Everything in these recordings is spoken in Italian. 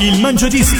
Il Mangiadischi.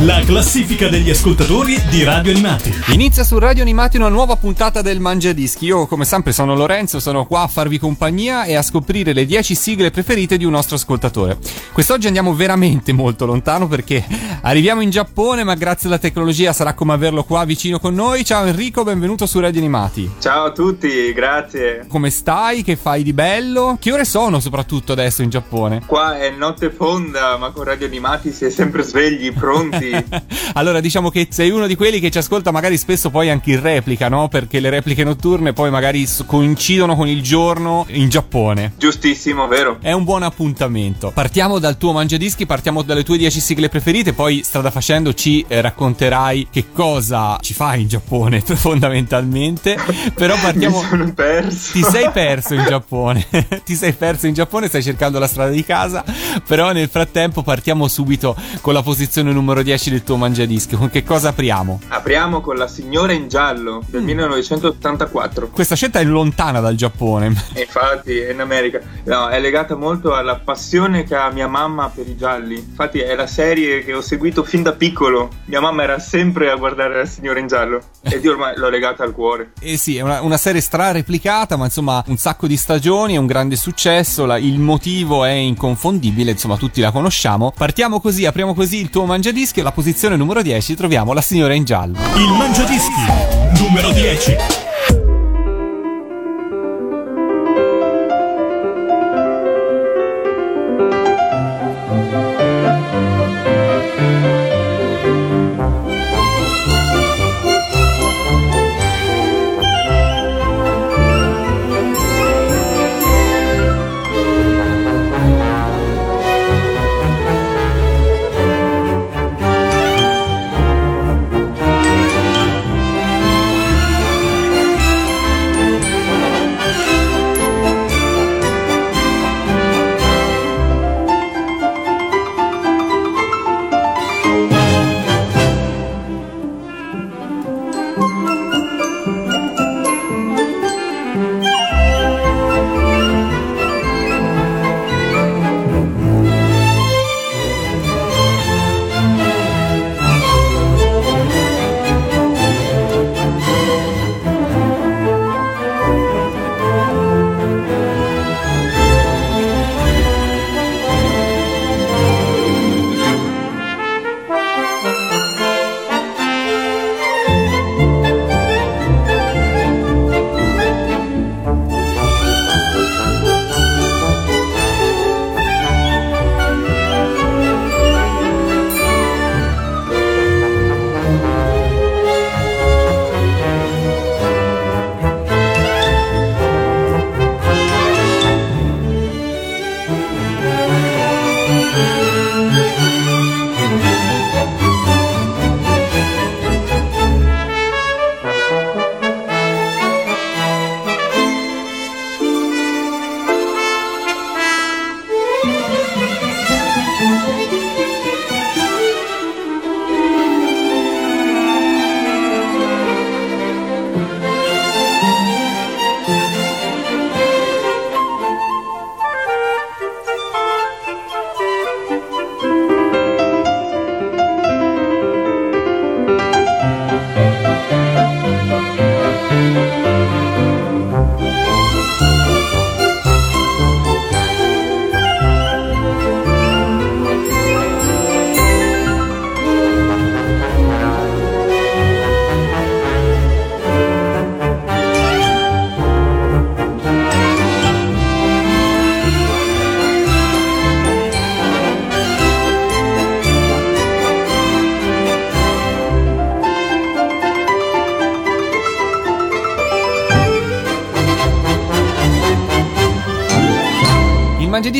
La classifica degli ascoltatori di Radio Animati. Inizia su Radio Animati una nuova puntata del Mangiadischi. Io, come sempre, sono Lorenzo, sono qua a farvi compagnia e a scoprire le 10 sigle preferite di un nostro ascoltatore. Quest'oggi andiamo veramente molto lontano perché arriviamo in Giappone, ma grazie alla tecnologia sarà come averlo qua vicino con noi. Ciao Enrico, benvenuto su Radio Animati. Ciao a tutti, grazie. Come stai? Che fai di bello? Che ore sono soprattutto adesso in Giappone? Qua è notte fonda, ma con Radio Animati si è sempre svegli, pronti. allora, diciamo che sei uno di quelli che ci ascolta magari spesso poi anche in replica, no? Perché le repliche notturne poi magari coincidono con il giorno in Giappone. Giustissimo, vero? È un buon appuntamento. Partiamo dal tuo mangiadischi, partiamo dalle tue 10 sigle preferite, poi strada facendo ci eh, racconterai che cosa ci fai in Giappone fondamentalmente. Però partiamo... Mi sono perso. Ti sei perso in Giappone. Ti sei perso in Giappone, stai cercando la strada di casa, però nel frattempo partiamo subito subito con la posizione numero 10 del tuo mangiadischi. Con che cosa apriamo? Apriamo con La signora in giallo del mm. 1984. Questa scelta è lontana dal Giappone. Infatti, è in America. No, è legata molto alla passione che ha mia mamma per i gialli. Infatti, è la serie che ho seguito fin da piccolo. Mia mamma era sempre a guardare La signora in giallo. Ed io ormai l'ho legata al cuore. Eh sì, è una, una serie stra replicata, ma insomma, un sacco di stagioni, è un grande successo. La, il motivo è inconfondibile, insomma, tutti la conosciamo. Partiamo così così, apriamo così il tuo mangiadischi alla posizione numero 10 troviamo la signora in giallo. Il mangiadischi numero 10.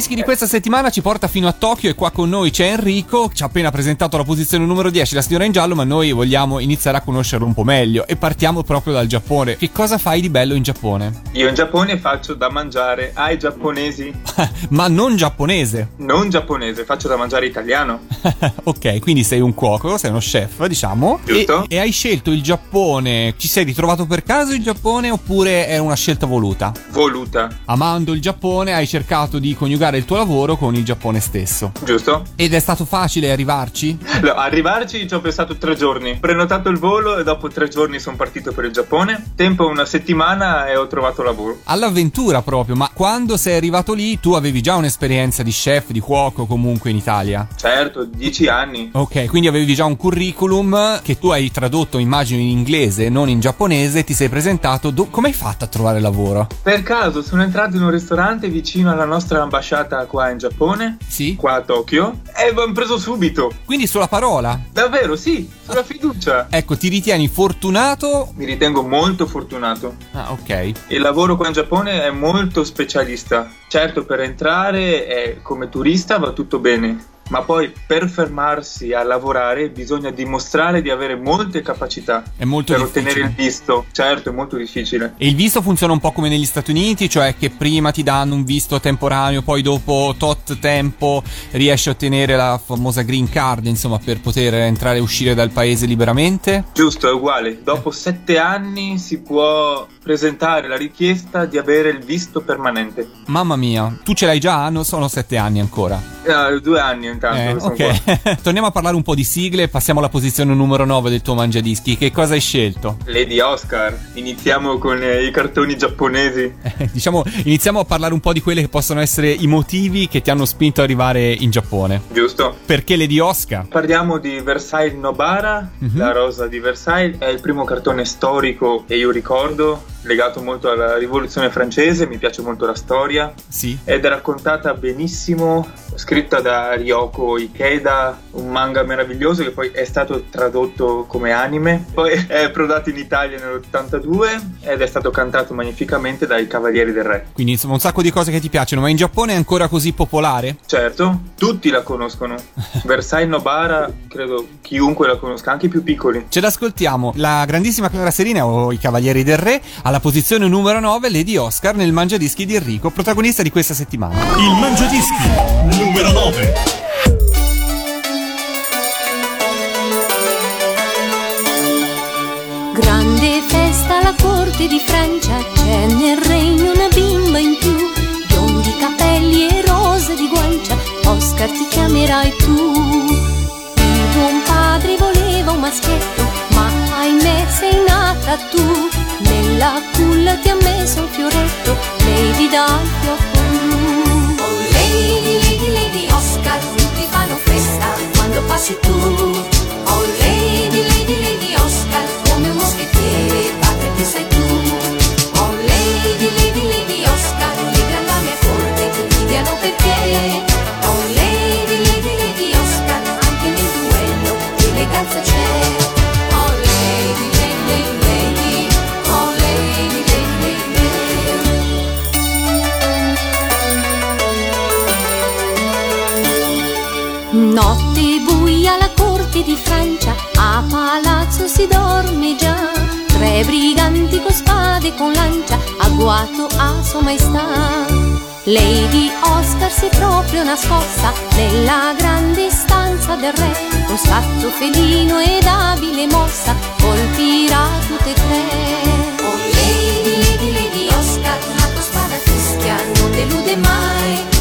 Mangiadischi di questa settimana ci porta fino a Tokyo e qua con noi c'è Enrico, ci ha appena presentato la posizione numero 10, la signora in giallo, ma noi vogliamo iniziare a conoscerlo un po' meglio e partiamo proprio dal Giappone. Che cosa fai di bello in Giappone? Io in Giappone faccio da mangiare ai giapponesi, ma non giapponese. non giapponese, faccio da mangiare italiano. ok, quindi sei un cuoco, sei uno chef, diciamo. Giusto. E, e hai scelto il Giappone. Ci sei ritrovato per caso in Giappone oppure era una scelta voluta? Voluta, Amando il Giappone hai cercato di coniugare il tuo lavoro con il Giappone stesso. giusto? Ed è stato facile arrivarci? No, arrivarci ci ho pensato tre giorni. Ho prenotato il volo e dopo tre giorni sono partito per il Giappone. Tempo una settimana e ho trovato lavoro. All'avventura proprio, ma quando sei arrivato lì tu avevi già un'esperienza di chef, di cuoco comunque in Italia? Certo, dieci anni. Ok, quindi avevi già un curriculum che tu hai tradotto immagino in inglese, non in giapponese, ti sei presentato. Do- come hai fatto a trovare lavoro? Per caso sono entrato in un ristorante vicino alla nostra ambasciata qua in Giappone, Sì? qua a Tokyo, e mi hanno preso subito. Quindi sulla parola? Davvero, sì, sulla fiducia. Ecco, ti ritieni fortunato? Mi ritengo molto fortunato. Ah, ok. Il lavoro qua in Giappone è molto specialista. Certo, per entrare eh, come turista va tutto bene, ma poi per fermarsi a lavorare bisogna dimostrare di avere molte capacità per difficile. ottenere il visto. Certo, è molto difficile. E il visto funziona un po' come negli Stati Uniti, cioè che prima ti danno un visto temporaneo, poi dopo tot tempo riesci a ottenere la famosa green card, insomma, per poter entrare e uscire dal paese liberamente. Giusto, è uguale. Dopo sette anni si può presentare la richiesta di avere il visto permanente. Mamma mia, tu ce l'hai già? Non sono sette anni ancora. Eh, due anni intanto. Eh, ok. Torniamo a parlare un po' di sigle, passiamo alla posizione numero 9 del tuo mangiadischi. Che cosa hai scelto? Lady Oscar. Iniziamo con eh, i cartoni giapponesi. Eh, diciamo, iniziamo a parlare un po' di quelli che possono essere i motivi che ti hanno spinto ad arrivare in Giappone. Giusto? Perché Lady Oscar? Parliamo di Versailles Nobara, Mhm. la rosa di Versailles, è il primo cartone storico che io ricordo, legato molto alla rivoluzione francese, mi piace molto la storia Sì. ed è raccontata benissimo, scritta da Ryoko Ikeda, un manga meraviglioso che poi è stato tradotto come anime, poi è prodotto in Italia nell'82 ed è stato cantato magnificamente dai Cavalieri del Re. Quindi insomma un sacco di cose che ti piacciono, ma in Giappone è ancora così popolare? Certo, tutti la conoscono. Versailles Nobara, credo chiunque la conosca, anche i più piccoli. Ce l'ascoltiamo, la grandissima Clara Serina o i Cavalieri del Re, alla posizione numero 9 Lady Oscar nel Mangiadischi di Enrico, protagonista di questa settimana. Il Mangiadischi numero 9. Grande festa alla corte di Francia, c'è nel regno una bimba in più, biondi capelli e rose di guancia, Oscar ti chiamerai tu. Il buon padre voleva un maschietto, ma ahimè sei nata tu, nella culla ti ha messo un fioretto, lady dal fiocco blu. Oh lady, lady, lady Oscar, tutti fanno festa quando passi tu. Briganti con spade e con lancia, agguato a sua maestà. Lady Oscar si è proprio nascosta nella grande stanza del re, con scatto felino ed abile mossa, colpirà tutte e tre. Oh Lady, Lady, Lady Oscar, la tua spada fischia non delude mai.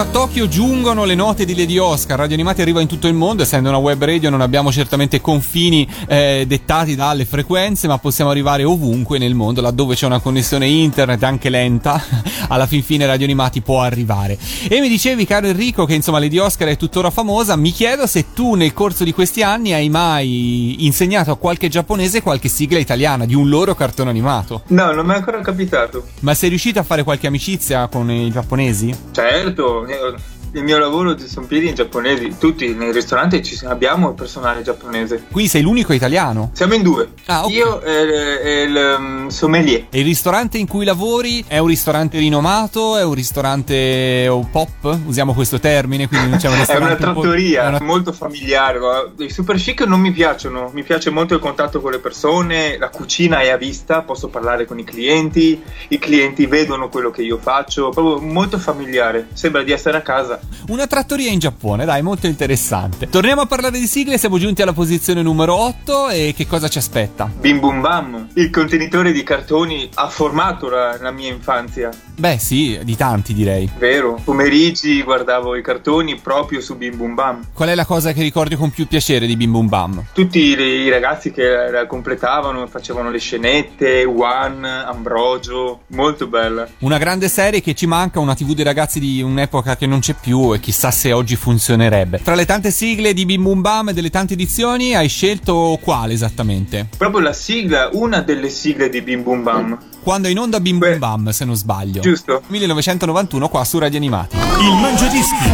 Fino a Tokyo giungono le note di Lady Oscar. Radio Animati arriva in tutto il mondo, essendo una web radio non abbiamo certamente confini eh, dettati dalle frequenze, ma possiamo arrivare ovunque nel mondo, laddove c'è una connessione internet anche lenta, alla fin fine Radio Animati può arrivare. E mi dicevi, caro Enrico, che insomma Lady Oscar è tuttora famosa, mi chiedo se tu nel corso di questi anni hai mai insegnato a qualche giapponese qualche sigla italiana di un loro cartone animato. No, non mi è ancora capitato. Ma sei riuscito a fare qualche amicizia con i giapponesi? Certo, eh, il mio lavoro sono pieni in giapponesi, tutti nei ristoranti ci abbiamo personale giapponese. Qui sei l'unico italiano. Siamo in due. Ah, ok. Io e, il um, sommelier. E il ristorante in cui lavori è un ristorante rinomato? È un ristorante pop? Usiamo questo termine, quindi non c'è un È ristorante una un po'- trattoria è una- molto familiare. I super chic non mi piacciono, mi piace molto il contatto con le persone, la cucina è a vista, posso parlare con i clienti, i clienti vedono quello che io faccio, proprio molto familiare, sembra di essere a casa. Una trattoria in Giappone, dai, molto interessante. Torniamo a parlare di sigle, siamo giunti alla posizione numero 8 e che cosa ci aspetta? Bim Bum Bam, il contenitore di cartoni ha formato la, la mia infanzia, Beh, sì, di tanti direi. vero? Pomeriggi guardavo i cartoni proprio su Bim Bum Bam. Qual è la cosa che ricordi con più piacere di Bim Bum Bam? Tutti i, ragazzi che la completavano, facevano le scenette, Juan, Ambrogio, molto bella. Una grande serie che ci manca, una TV dei ragazzi di un'epoca che non c'è più e chissà se oggi funzionerebbe. Tra le tante sigle di Bim Bum Bam e delle tante edizioni, hai scelto quale esattamente? Proprio la sigla, una delle sigle di Bim Bum Bam. Quando è in onda Bim Bum Beh, Bam, se non sbaglio. giusto. 1991 qua su Radio Animati. Il Mangiadischi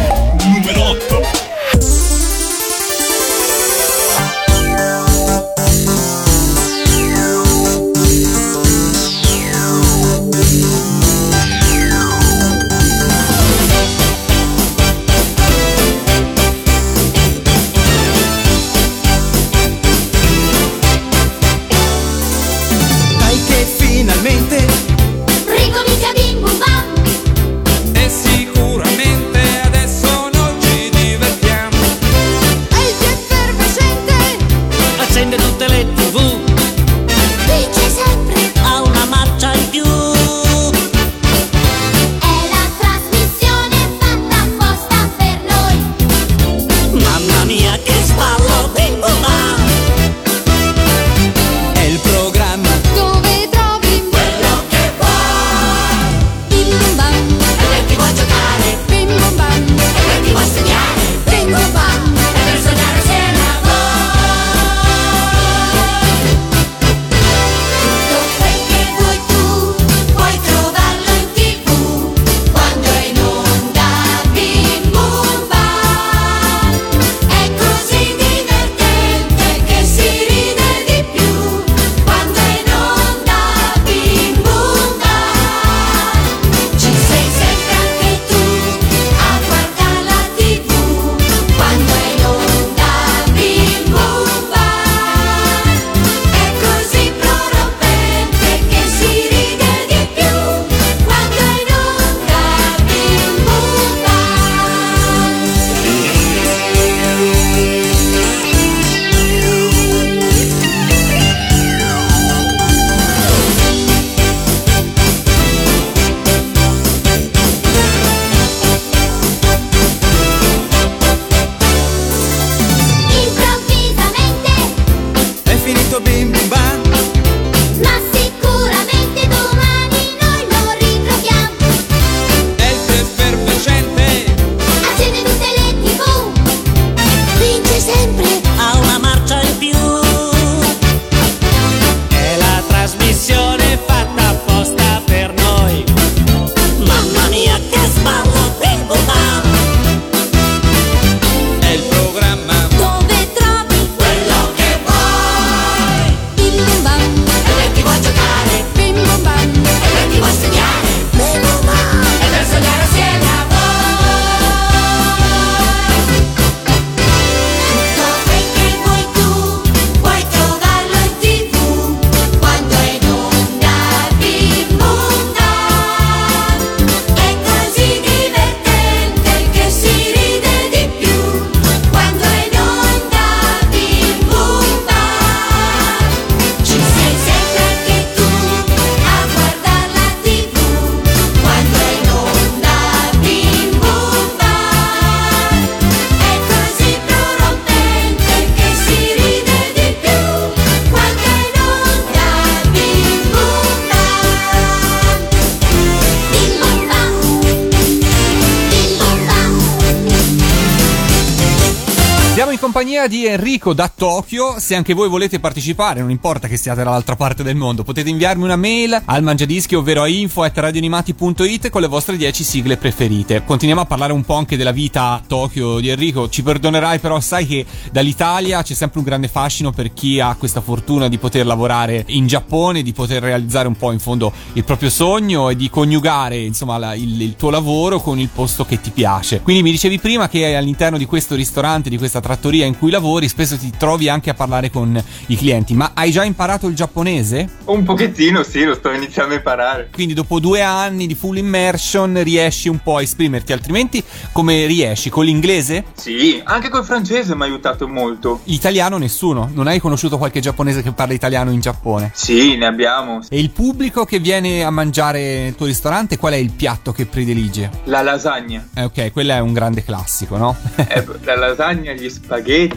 numero 8. Di Enrico da Tokyo. Se anche voi volete partecipare, non importa che siate dall'altra parte del mondo, potete inviarmi una mail al mangiadischi, ovvero a info@radioanimati.it con le vostre 10 sigle preferite. Continuiamo a parlare un po' anche della vita a Tokyo di Enrico. Ci perdonerai, però sai che dall'Italia c'è sempre un grande fascino per chi ha questa fortuna di poter lavorare in Giappone, di poter realizzare un po' in fondo il proprio sogno e di coniugare, insomma, la- il, il tuo lavoro con il posto che ti piace. Quindi mi dicevi prima che all'interno di questo ristorante, di questa trattoria in cui lavori, spesso ti trovi anche a parlare con i clienti. Ma hai già imparato il giapponese? Un pochettino, sì, lo sto iniziando a imparare. Quindi dopo due anni di full immersion riesci un po' a esprimerti, altrimenti come riesci? Con l'inglese? Sì, anche col francese mi ha aiutato molto. L'italiano nessuno. Non hai conosciuto qualche giapponese che parla italiano in Giappone? Sì, ne abbiamo. E il pubblico che viene a mangiare nel tuo ristorante, qual è il piatto che predilige? La lasagna. Eh, ok, quello è un grande classico, no? Eh, la lasagna, gli spaghetti,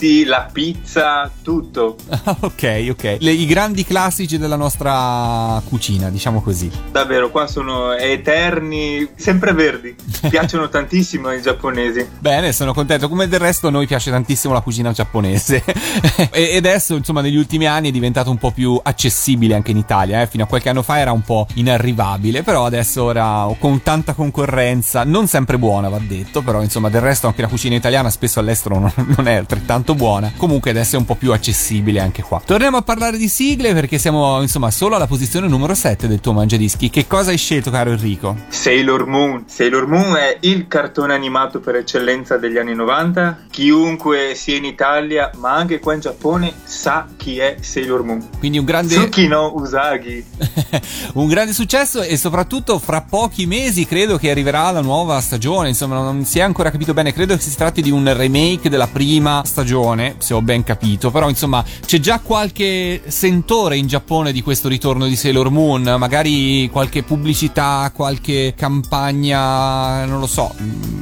la pizza, tutto. ok, ok. Le- I grandi classici della nostra cucina, diciamo così. Davvero, qua sono eterni, sempre verdi. Piacciono tantissimo ai giapponesi. Bene, sono contento. Come del resto, a noi piace tantissimo la cucina giapponese. e adesso, insomma, negli ultimi anni è diventato un po' più accessibile anche in Italia. eh. Fino a qualche anno fa era un po' inarrivabile, però adesso ora con tanta concorrenza, non sempre buona, va detto. Però, insomma, del resto anche la cucina italiana spesso all'estero non, non è altrettanto buona. Comunque adesso è un po' più accessibile anche qua. Torniamo a parlare di sigle perché siamo, insomma, solo alla posizione numero 7 del tuo mangiadischi. Che cosa hai scelto, caro Enrico? Sailor Moon. Sailor Moon è il cartone animato per eccellenza degli anni 90. Chiunque sia in Italia, ma anche qua in Giappone, sa chi è Sailor Moon. Quindi un grande. Tsuki no Usagi. un grande successo e soprattutto fra pochi mesi credo che arriverà la nuova stagione, insomma non si è ancora capito bene, credo che si tratti di un remake della prima stagione, se ho ben capito, però insomma c'è già qualche sentore in Giappone di questo ritorno di Sailor Moon, magari qualche pubblicità, qualche campagna, non lo so,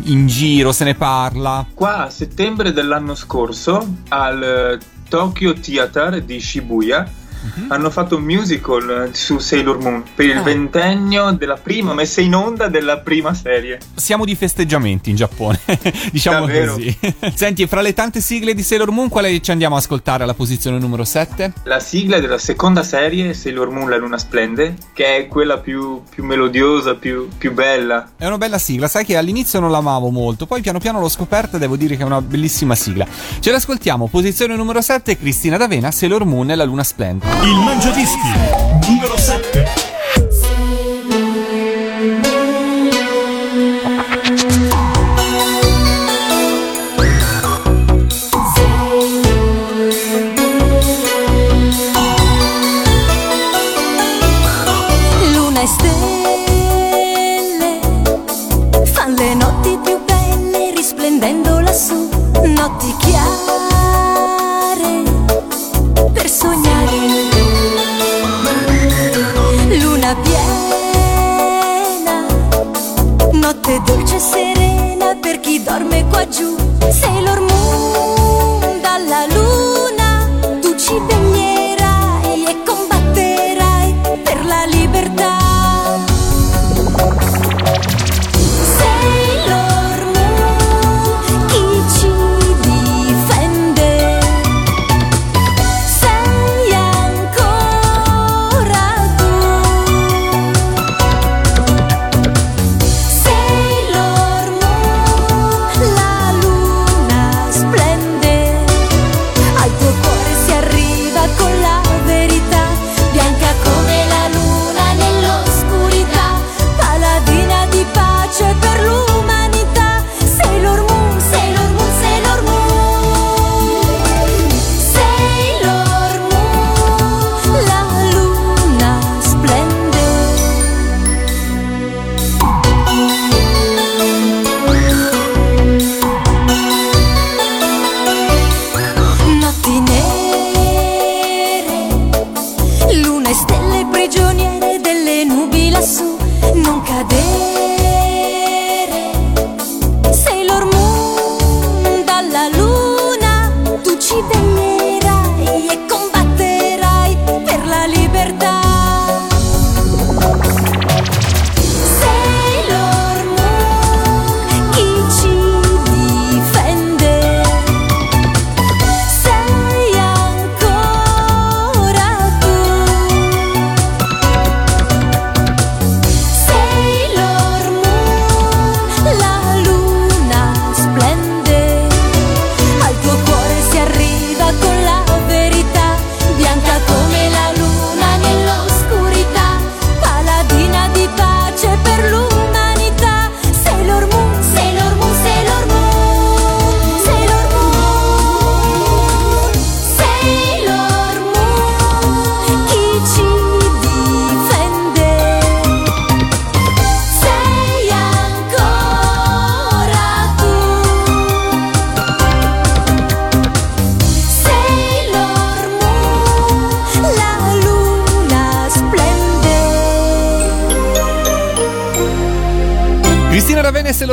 in giro se ne parla. Qua a settembre dell'anno scorso al eh, Tokyo Theater di Shibuya hanno fatto un musical eh, su Sailor Moon per il Ah. ventennio della prima messa in onda della prima serie. Siamo di festeggiamenti in Giappone, diciamo Davvero? così. Senti, fra le tante sigle di Sailor Moon, quale ci andiamo a ascoltare alla posizione numero 7? La sigla della seconda serie, Sailor Moon La Luna Splende, che è quella più, più melodiosa, più, più bella. È una bella sigla, sai che all'inizio non l'amavo molto, poi piano piano l'ho scoperta e devo dire che è una bellissima sigla. Ce l'ascoltiamo, posizione numero 7, Cristina D'Avena, Sailor Moon e la Luna Splende. Il Mangiadischi numero 7.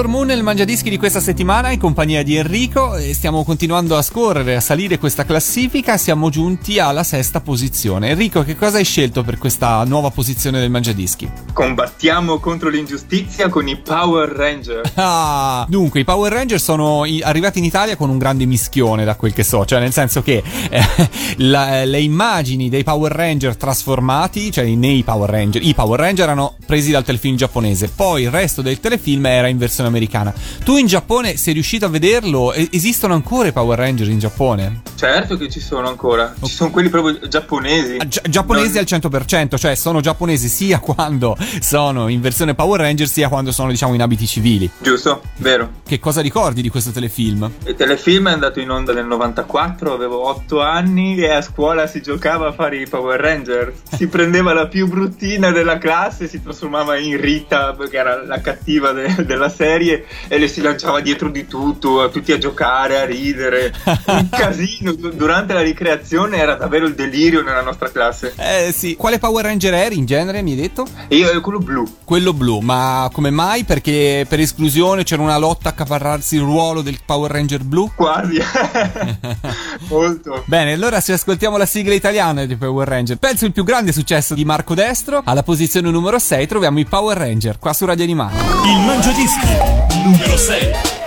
Sailor Moon nel Mangiadischi di questa settimana in compagnia di Enrico e stiamo continuando a scorrere, a salire questa classifica, siamo giunti alla sesta posizione. Enrico, che cosa hai scelto per questa nuova posizione del Mangiadischi? Combattiamo contro l'ingiustizia con i Power Ranger. Ah, dunque, i Power Ranger sono arrivati in Italia con un grande mischione, da quel che so, cioè nel senso che eh, la- le immagini dei Power Ranger trasformati, cioè nei Power Ranger, i Power Ranger erano presi dal telefilm giapponese, poi il resto del telefilm era in versione americana. Tu in Giappone sei riuscito a vederlo? E- esistono ancora i Power Ranger in Giappone? Certo che ci sono ancora. Ci sono quelli proprio giapponesi. Ah, gi- giapponesi Non- al 100%, cioè sono giapponesi sia quando sono in versione Power Ranger sia quando sono diciamo in abiti civili. Giusto, vero. Che cosa ricordi di questo telefilm? Il telefilm è andato in onda nel 94, avevo 8 anni e a scuola si giocava a fare i Power Ranger. Si prendeva la più bruttina della classe, si trasformava in Rita perché era la cattiva de- della serie e le si lanciava dietro di tutto, a tutti a giocare, a ridere. Un casino. Du- Durante la ricreazione era davvero il delirio nella nostra classe. Eh sì. Quale Power Ranger eri in genere, mi hai detto? Io ero quello blu. Quello blu, ma come mai? Perché per esclusione c'era una lotta a accaparrarsi il ruolo del Power Ranger blu? Quasi. Molto. Bene, allora se ascoltiamo la sigla italiana di Power Ranger, penso il più grande successo di Marco Destro, alla posizione numero 6 troviamo i Power Ranger, qua su Radio Animati. Il Mangiadischi numero 6.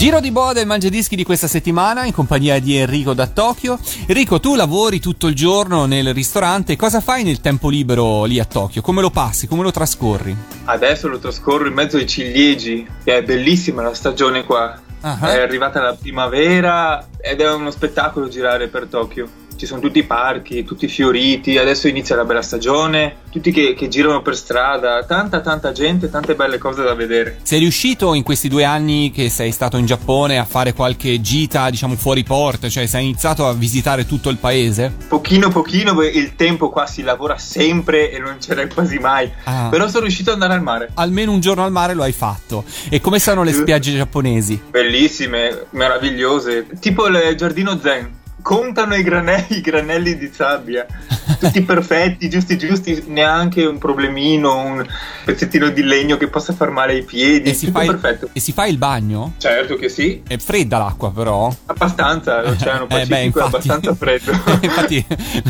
Giro di boa del Mangiadischi di questa settimana in compagnia di Enrico da Tokyo. Enrico, tu lavori tutto il giorno nel ristorante, cosa fai nel tempo libero lì a Tokyo? Come lo passi? Come lo trascorri? Adesso lo trascorro in mezzo ai ciliegi, che è bellissima la stagione qua. Ah. È arrivata la primavera ed è uno spettacolo girare per Tokyo. Ci sono tutti i parchi, tutti fioriti, adesso inizia la bella stagione, tutti che, che girano per strada, tanta tanta gente, tante belle cose da vedere. Sei riuscito in questi due anni che sei stato in Giappone a fare qualche gita, diciamo, fuori porta? Cioè, sei iniziato a visitare tutto il paese? Pochino pochino, il tempo qua si lavora sempre e non ce n'è quasi mai. Ah. Però sono riuscito ad andare al mare. Almeno un giorno al mare lo hai fatto. E come sono le spiagge giapponesi? Bellissime, meravigliose, tipo il giardino zen. Contano i granelli, i granelli di sabbia, tutti perfetti, giusti giusti, neanche un problemino, un pezzettino di legno che possa far male ai piedi, E si, tutto fa il, perfetto. e si fa il bagno? Certo che sì, È fredda l'acqua, però. abbastanza, l'Oceano Eh, beh, Pacifico è abbastanza freddo. infatti,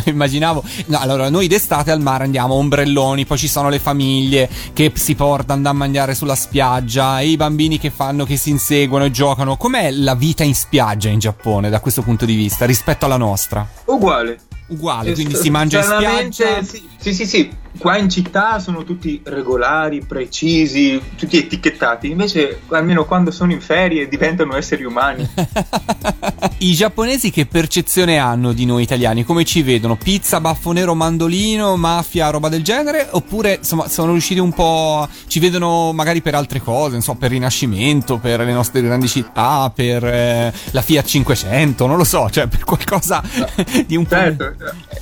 immaginavo. No, allora, noi d'estate al mare andiamo ombrelloni, poi ci sono le famiglie che si portano da mangiare sulla spiaggia, e i bambini che fanno, che si inseguono e giocano. Com'è la vita in spiaggia in Giappone da questo punto di vista rispetto alla nostra? Uguale. Uguale, quindi si mangia in spiaggia. Sì, sì, sì. Qua in città sono tutti regolari, precisi, tutti etichettati. Invece, almeno quando sono in ferie, diventano esseri umani. I giapponesi che percezione hanno di noi italiani? Come ci vedono? Pizza, baffo nero, mandolino, mafia, roba del genere? Oppure insomma sono riusciti un po'. ci vedono magari per altre cose, non so, per Rinascimento, per le nostre grandi città, per eh, la Fiat 500, non lo so, cioè per qualcosa di un po'. Certo,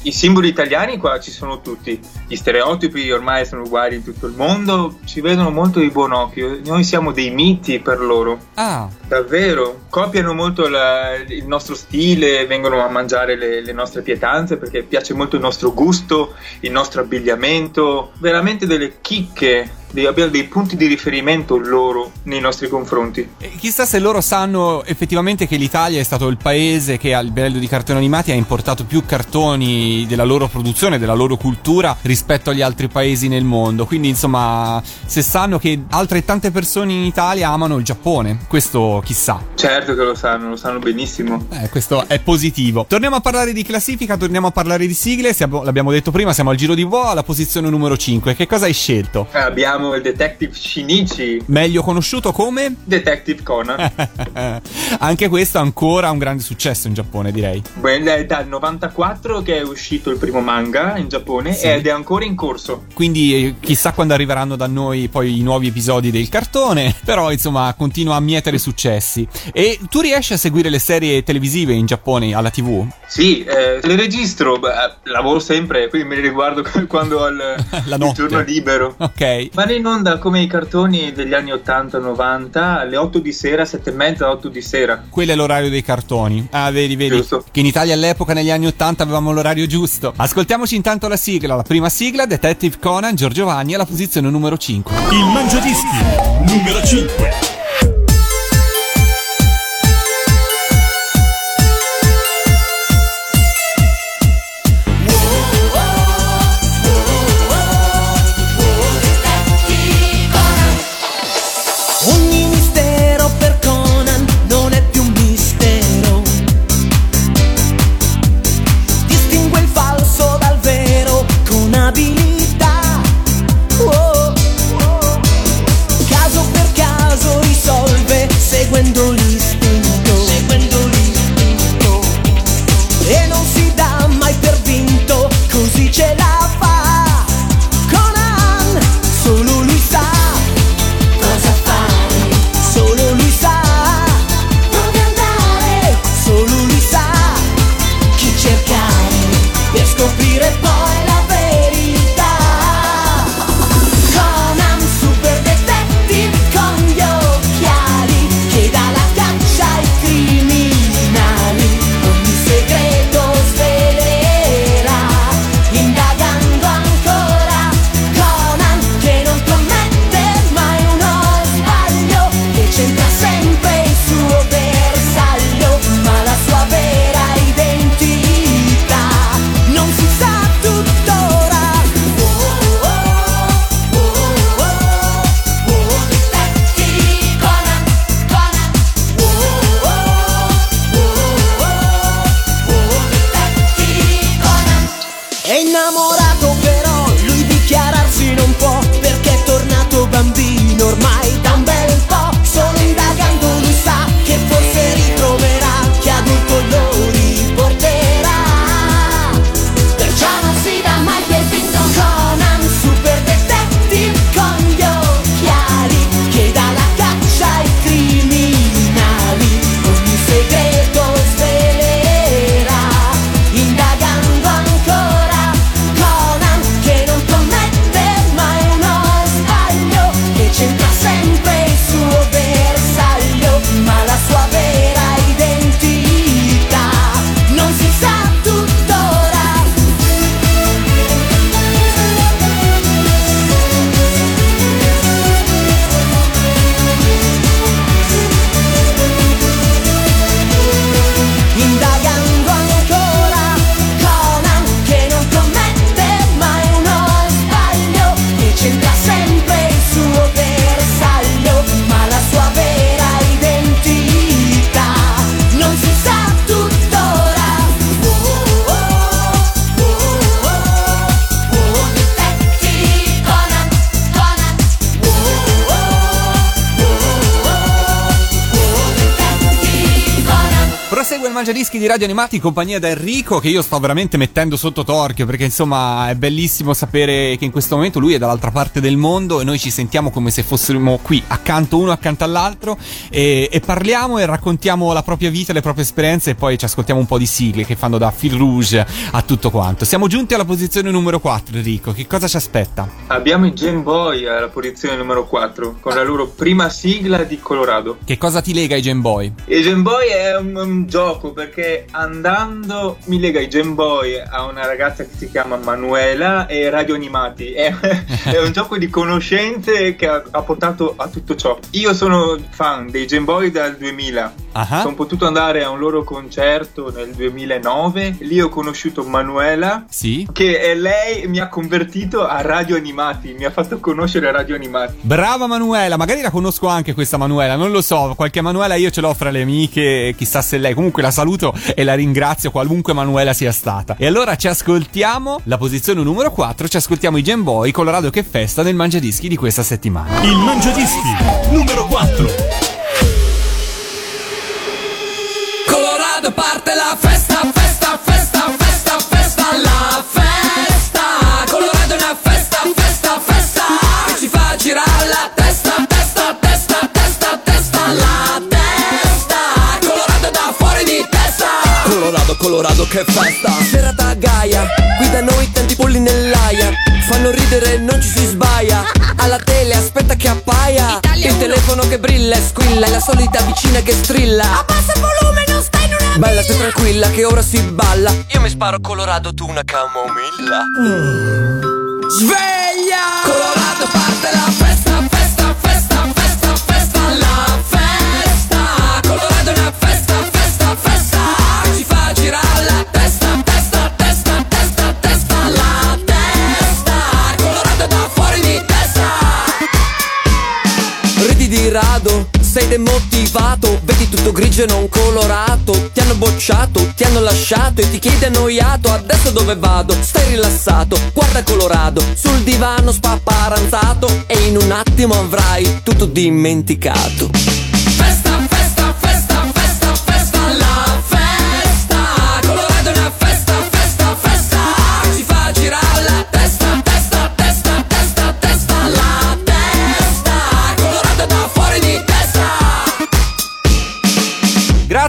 i simboli italiani qua ci sono tutti. Gli stereotipi ormai sono uguali in tutto il mondo. Ci vedono molto di buon occhio. Noi siamo dei miti per loro. Ah, Davvero, copiano molto la- il nostro stile, vengono a mangiare le, le nostre pietanze perché piace molto il nostro gusto, il nostro abbigliamento, veramente delle chicche, dei- abbiamo dei punti di riferimento loro nei nostri confronti. e chissà se loro sanno effettivamente che l'Italia è stato il paese che a livello di cartoni animati ha importato più cartoni della loro produzione, della loro cultura rispetto agli altri paesi nel mondo. Quindi, insomma, se sanno che altrettante persone in Italia amano il Giappone, questo chissà. Certo che lo sanno, lo sanno benissimo. Eh, questo è positivo. Torniamo a parlare di classifica, torniamo a parlare di sigle. Siamo- l'abbiamo detto prima, siamo al giro di boa alla posizione numero 5. Che cosa hai scelto? Abbiamo il detective Shinichi, Meglio conosciuto come? Detective Conan. Anche questo ancora un grande successo in Giappone, direi. Beh, È dal 94 che è uscito il primo manga in Giappone Sì. ed è ancora in corso. Quindi eh, chissà quando arriveranno da noi poi i nuovi episodi del cartone, però insomma continua a mietere successi. E tu riesci a seguire le serie televisive in Giappone alla TV? Sì, eh, le registro, beh, eh, lavoro sempre, quindi me le riguardo quando ho il, il giorno libero. Ok. Vanno in onda come i cartoni degli anni 80-90 alle 8 di sera, 7 e mezza, 8 di sera. Quello è l'orario dei cartoni. Ah, vedi, vedi. Giusto. Che in Italia all'epoca, negli anni 80, avevamo l'orario giusto. Ascoltiamoci intanto la sigla. La prima sigla, Detective Conan, Giorgio Vanni, alla posizione numero 5. Il Mangiadischi numero 5. Mangiadischi di Radio Animati in compagnia da Enrico che io sto veramente mettendo sotto torchio perché insomma è bellissimo sapere che in questo momento lui è dall'altra parte del mondo e noi ci sentiamo come se fossimo qui accanto uno accanto all'altro e, e parliamo e raccontiamo la propria vita, le proprie esperienze e poi ci ascoltiamo un po' di sigle che fanno da fil rouge a tutto quanto. Siamo giunti alla posizione numero 4 Enrico, che cosa ci aspetta? Abbiamo i Game Boy alla posizione numero 4 con la loro prima sigla di Colorado. Che cosa ti lega ai Game Boy? Il Game Boy è un, un gioco perché andando mi lega i Game Boy a una ragazza che si chiama Manuela e Radio Animati. È, è un gioco di conoscenze che ha, ha portato a tutto ciò. Io sono fan dei Game Boy dal 2000. Ah. Sono potuto andare a un loro concerto nel 2009. Lì ho conosciuto Manuela. Sì. Che è lei mi ha convertito a Radio Animati. Mi ha fatto conoscere Radio Animati. Brava Manuela, magari la conosco anche questa Manuela, non lo so, qualche Manuela io ce l'ho fra le amiche, chissà se lei, comunque la saluto e la ringrazio qualunque Manuela sia stata. E allora ci ascoltiamo la posizione numero 4, ci ascoltiamo i Game Boy Colorado che festa nel Mangiadischi di questa settimana. Il Mangiadischi numero 4. Colorado parte la festa, Colorado, Colorado che festa. Serata gaia, qui da noi tanti polli nell'aia. Fanno ridere, non ci si sbaia Alla tele aspetta che appaia. Il telefono che brilla e squilla È la solita vicina che strilla. Abbassa il volume, non stai in una Bella, stai tranquilla che ora si balla. Io mi sparo Colorado, tu una camomilla. Sveglia! Colorado parte la festa, demotivato Vedi tutto grigio e non colorato. Ti hanno bocciato, ti hanno lasciato E ti chiedi annoiato, adesso dove vado? Stai rilassato, guarda Colorado Sul divano spapparanzato E in un attimo avrai tutto dimenticato. Festa,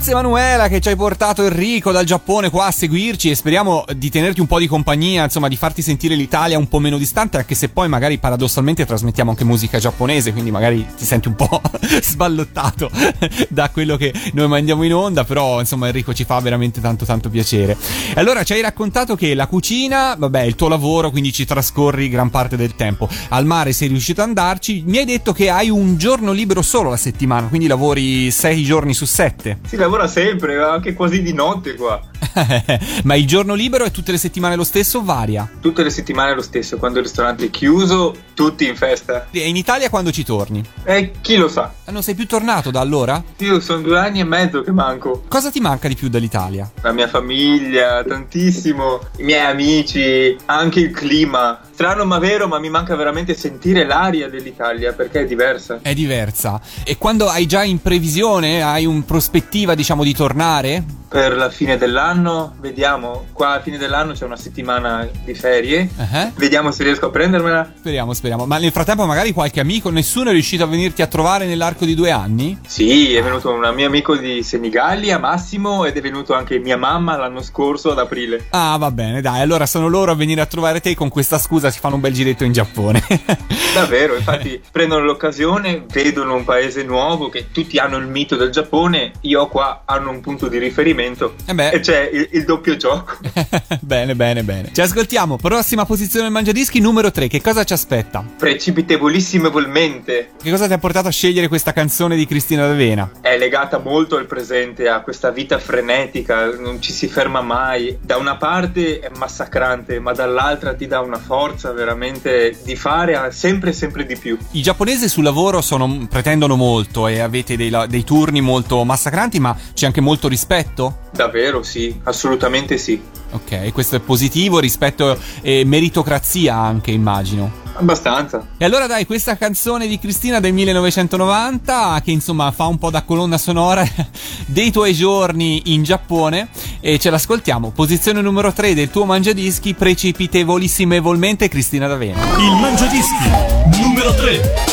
Grazie Manuela che ci hai portato Enrico dal Giappone qua a seguirci e speriamo di tenerti un po' di compagnia, insomma di farti sentire l'Italia un po' meno distante, anche se poi magari paradossalmente trasmettiamo anche musica giapponese, quindi magari ti senti un po' sballottato da quello che noi mandiamo in onda, però insomma Enrico ci fa veramente tanto tanto piacere. E allora ci hai raccontato che la cucina, vabbè, è il tuo lavoro, quindi ci trascorri gran parte del tempo. Al mare sei riuscito ad andarci, mi hai detto che hai un giorno libero solo la settimana, quindi lavori sei giorni su sette. Si lavora sempre, anche quasi di notte qua. Ma il giorno libero è tutte le settimane lo stesso o varia? Tutte le settimane lo stesso, quando il ristorante è chiuso, tutti in festa. E in Italia quando ci torni? E chi lo sa? Ah, Non sei più tornato da allora? Io sono due anni e mezzo che manco. Cosa ti manca di più dall'Italia? La mia famiglia, tantissimo, i miei amici, anche il clima. Strano ma vero, ma mi manca veramente sentire l'aria dell'Italia perché è diversa. È diversa. E quando hai già in previsione, hai un prospettiva, diciamo, di tornare? Per la fine dell'anno, vediamo. Qua a fine dell'anno c'è una settimana di ferie. Eh? Vediamo se riesco a prendermela. Speriamo, speriamo. Ma nel frattempo magari qualche amico, nessuno è riuscito a venirti a trovare nell'arco di due anni? Sì, è venuto un mio amico di Senigallia, Massimo, ed è venuto anche mia mamma l'anno scorso ad aprile. Ah, va bene, dai. Allora sono loro a venire a trovare te con questa scusa si fanno un bel giretto in Giappone. Davvero, infatti prendono l'occasione, vedono un paese nuovo che tutti hanno il mito del Giappone, io qua hanno un punto di riferimento Eh beh. e c'è il, il doppio gioco. bene, bene, bene. Ci ascoltiamo. Prossima posizione del Mangiadischi, numero 3. Che cosa ci aspetta? Precipitevolissimevolmente Che cosa ti ha portato a scegliere questa canzone di Cristina D'Avena? è legata molto al presente, a questa vita frenetica, non ci si ferma mai. Da una parte è massacrante, ma dall'altra ti dà una forza veramente di fare sempre sempre di più. I giapponesi sul lavoro sono- pretendono molto e avete dei, dei turni molto massacranti, ma c'è anche molto rispetto? Davvero sì, assolutamente sì. Ok, questo è positivo rispetto e meritocrazia anche, immagino. Abbastanza. E allora dai, questa canzone di Cristina del 1990 che insomma fa un po' da colonna sonora dei tuoi giorni in Giappone e ce l'ascoltiamo. Posizione numero 3 del tuo mangiadischi precipitevolissimevolmente Cristina D'Avena. Il Mangiadischi numero 3.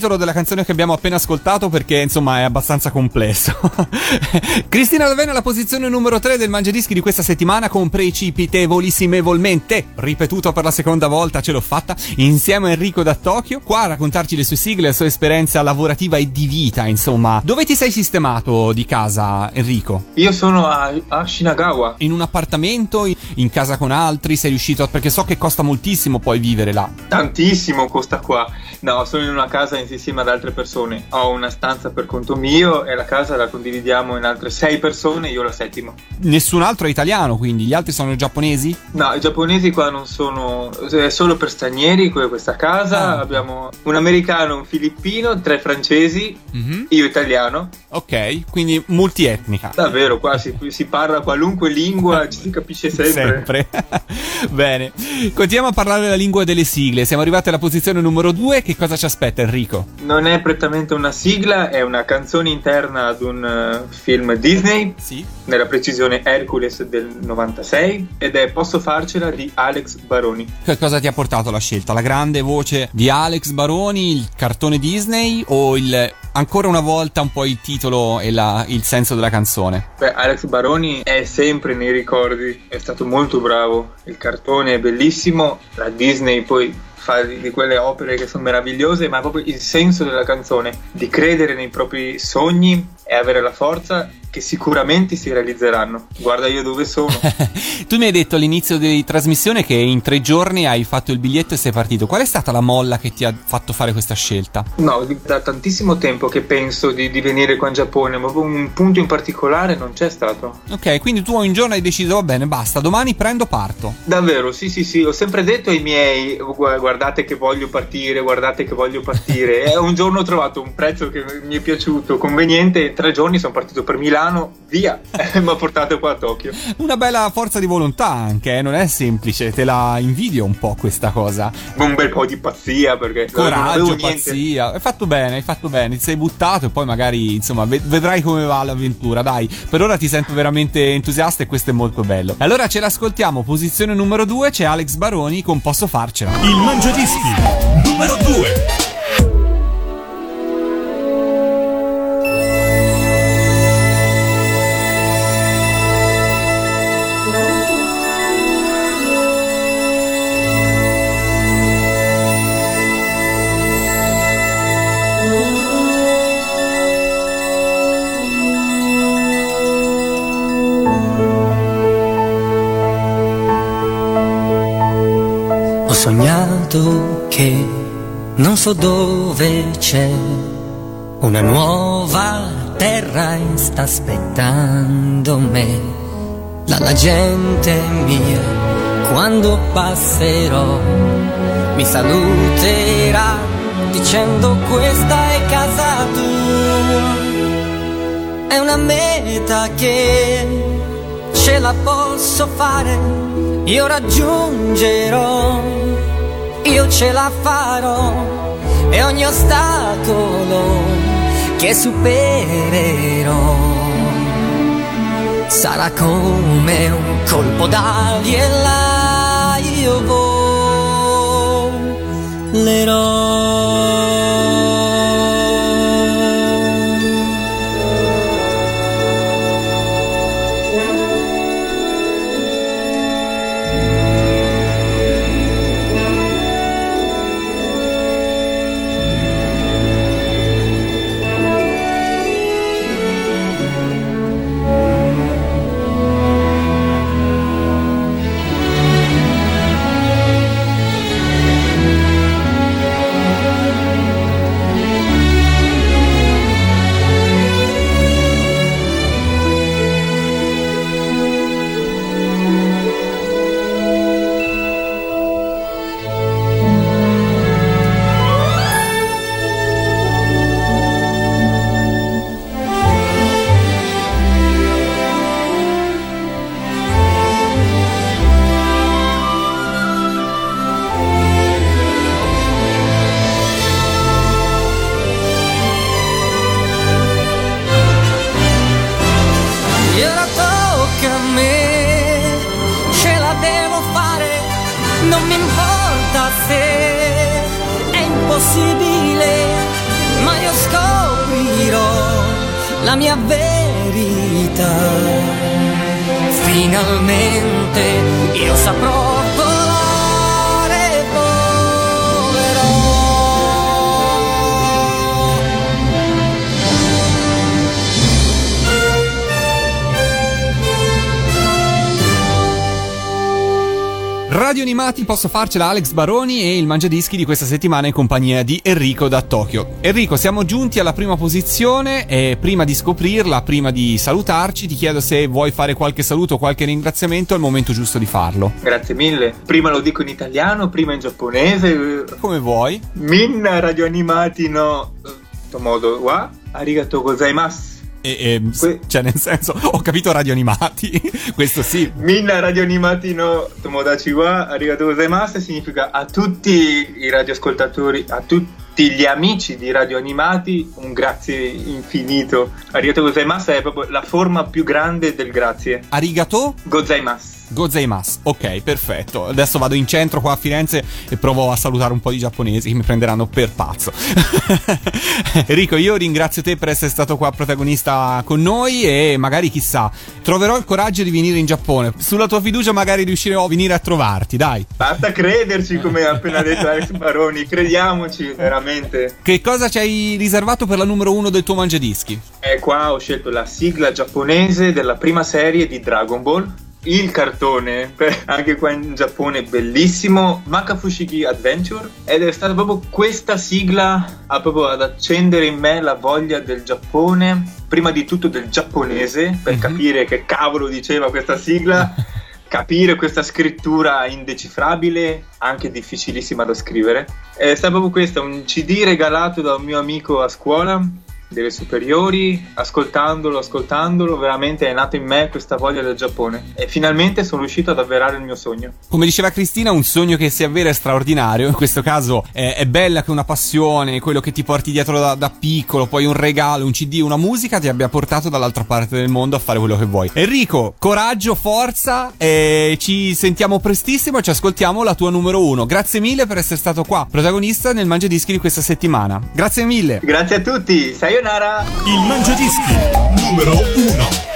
Titolo della canzone che abbiamo appena ascoltato perché insomma è abbastanza complesso. Cristina D'Avena alla posizione numero 3 del Mangiadischi di questa settimana con precipitevolissimevolmente, ripetuto per la seconda volta, ce l'ho fatta, insieme a Enrico da Tokyo, qua a raccontarci le sue sigle, la sua esperienza lavorativa e di vita, insomma. Dove ti sei sistemato di casa, Enrico? Io sono a, a Shinagawa. In un appartamento, in- in casa con altri, sei riuscito a... perché so che costa moltissimo poi vivere là. Tantissimo costa qua. No, sono in una casa insieme ad altre persone. Ho una stanza per conto mio e la casa la condividiamo in altre sei persone, io la settima. Nessun altro è italiano, quindi gli altri sono giapponesi? No, i giapponesi qua non sono. è solo per stranieri que- questa casa. Ah. Abbiamo un americano, un filippino, tre francesi, Mhm. io italiano. Ok, quindi multietnica. Davvero, qua si, si parla qualunque lingua, ci si capisce sempre. Sempre. Bene. Continuiamo a parlare la lingua delle sigle. Siamo arrivati alla posizione numero 2. Che cosa ci aspetta, Enrico? Non è prettamente una sigla, è una canzone interna ad un eh, film Disney, Sì. nella precisione Hercules del 96, ed è Posso farcela di Alex Baroni. Che cosa ti ha portato alla scelta? La grande voce di Alex Baroni, il cartone Disney o il ancora una volta un po' il titolo e la- il senso della canzone? Beh, Alex Baroni è sempre nei ricordi, è stato molto bravo, il cartone è bellissimo, la Disney poi fa di quelle opere che sono meravigliose, ma proprio il senso della canzone, di credere nei propri sogni e avere la forza che sicuramente si realizzeranno. Guarda io dove sono. Tu mi hai detto all'inizio di trasmissione che in tre giorni hai fatto il biglietto e sei partito. Qual è stata la molla che ti ha fatto fare questa scelta? No, da tantissimo tempo che penso di, di venire qua in Giappone, ma un punto in particolare non c'è stato. Ok, quindi tu un giorno hai deciso, va bene, basta, domani prendo, parto. Davvero, sì, sì, sì, ho sempre detto ai miei, "Gu- guardate che voglio partire, guardate che voglio partire. e un giorno ho trovato un prezzo che mi è piaciuto, conveniente, e tre giorni sono partito per Milano, via, mi ha portato qua a Tokyo. Una bella forza di volontà anche, eh, non è semplice, te la invidio un po' questa cosa. Un bel po' di pazzia perché non avevo Coraggio, pazzia. Hai fatto bene, hai fatto bene, ti sei buttato e poi magari, insomma, ve- vedrai come va l'avventura, dai. Per ora ti sento veramente entusiasta e questo è molto bello. Allora ce l'ascoltiamo, posizione numero 2 c'è Alex Baroni con Posso farcela. Il Mangiadischi numero 2. Sognato che non so dove c'è una nuova terra e sta aspettando me. La, la gente mia, quando passerò, mi saluterà dicendo questa è casa tua. È una meta che ce la posso fare, io raggiungerò, io ce la farò e ogni ostacolo che supererò sarà come un colpo d'ali e là io volerò. La mia verità. Finalmente io saprò Radio Animati posso farcela Alex Baroni e il Mangiadischi di questa settimana in compagnia di Enrico da Tokyo. Enrico, siamo giunti alla prima posizione e prima di scoprirla, prima di salutarci, ti chiedo se vuoi fare qualche saluto o qualche ringraziamento, è il momento giusto di farlo. Grazie mille. Prima lo dico in italiano, prima in giapponese. Come vuoi? Minna radioanimati no Tomodo wa arigato gozaimasu. E, e, cioè, nel senso, ho capito radio animati, questo sì. Minna radioanimati no tomodachi wa arigato gozaimasu significa a tutti i radioascoltatori, a tutti gli amici di radio animati un grazie infinito. Arigato gozaimasu è proprio la forma più grande del grazie. Arigato? Gozaimasu. Gozeimasu. Ok, perfetto. Adesso vado in centro qua a Firenze e provo a salutare un po' di giapponesi che mi prenderanno per pazzo. Enrico, io ringrazio te per essere stato qua protagonista con noi e magari chissà, troverò il coraggio di venire in Giappone. Sulla tua fiducia magari riuscirò a venire a trovarti, dai. Basta crederci, come ha appena detto Alex Baroni, crediamoci, veramente. Che cosa ci hai riservato per la numero uno del tuo mangiadischi? E qua ho scelto la sigla giapponese della prima serie di Dragon Ball. Il cartone, anche qua in Giappone, bellissimo, Makafushigi Adventure. Ed è stata proprio questa sigla a proprio ad accendere in me la voglia del Giappone, prima di tutto del giapponese, per capire che cavolo diceva questa sigla. capire questa scrittura indecifrabile, anche difficilissima da scrivere. È stata proprio questa, un CD regalato da un mio amico a scuola, delle superiori, ascoltandolo, ascoltandolo, veramente è nata in me questa voglia del Giappone. E finalmente sono riuscito ad avverare il mio sogno. Come diceva Cristina, un sogno che si avvera è straordinario. In questo caso è, è bella che una passione, quello che ti porti dietro da, da piccolo, poi un regalo, un CD, una musica ti abbia portato dall'altra parte del mondo a fare quello che vuoi. Enrico, coraggio, forza e ci sentiamo prestissimo e ci ascoltiamo la tua numero uno. Grazie mille per essere stato qua, protagonista nel Mangiadischi di questa settimana. Grazie mille. Grazie a tutti, Denara. Il mangiadischi numero uno.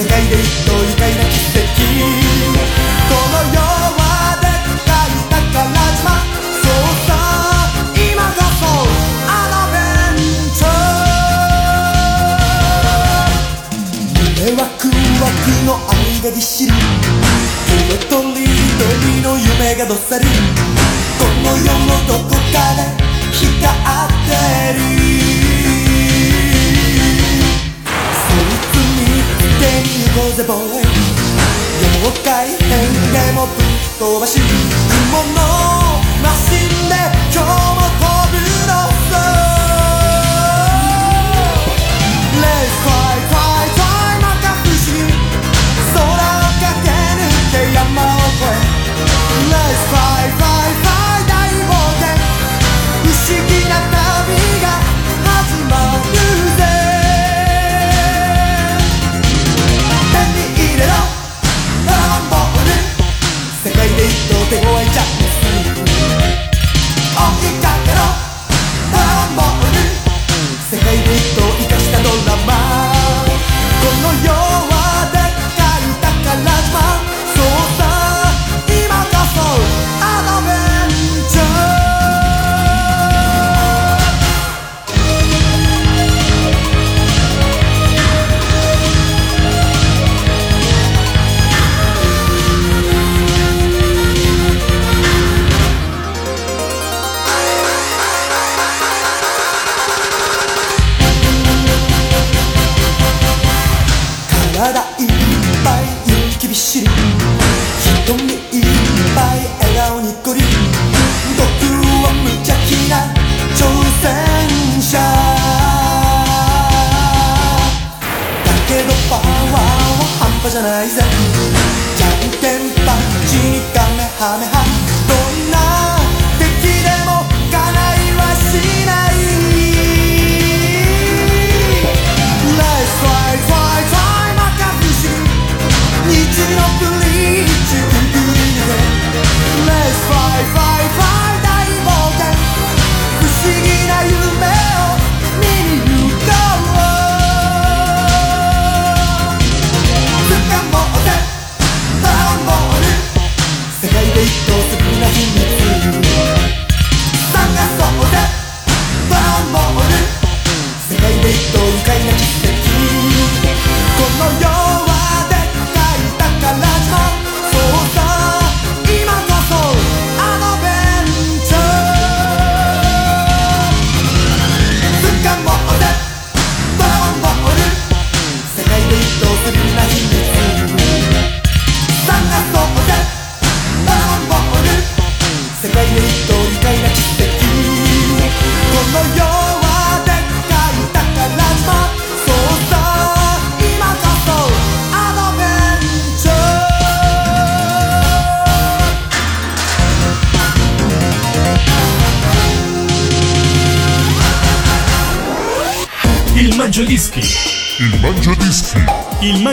世界で一等愉快な奇跡がぎっしり色とりどりの夢がどっさり。この世のどこかで光ってる。そいつに手に行こうぜボーイ。妖怪変でもぶっ飛ばし。雲の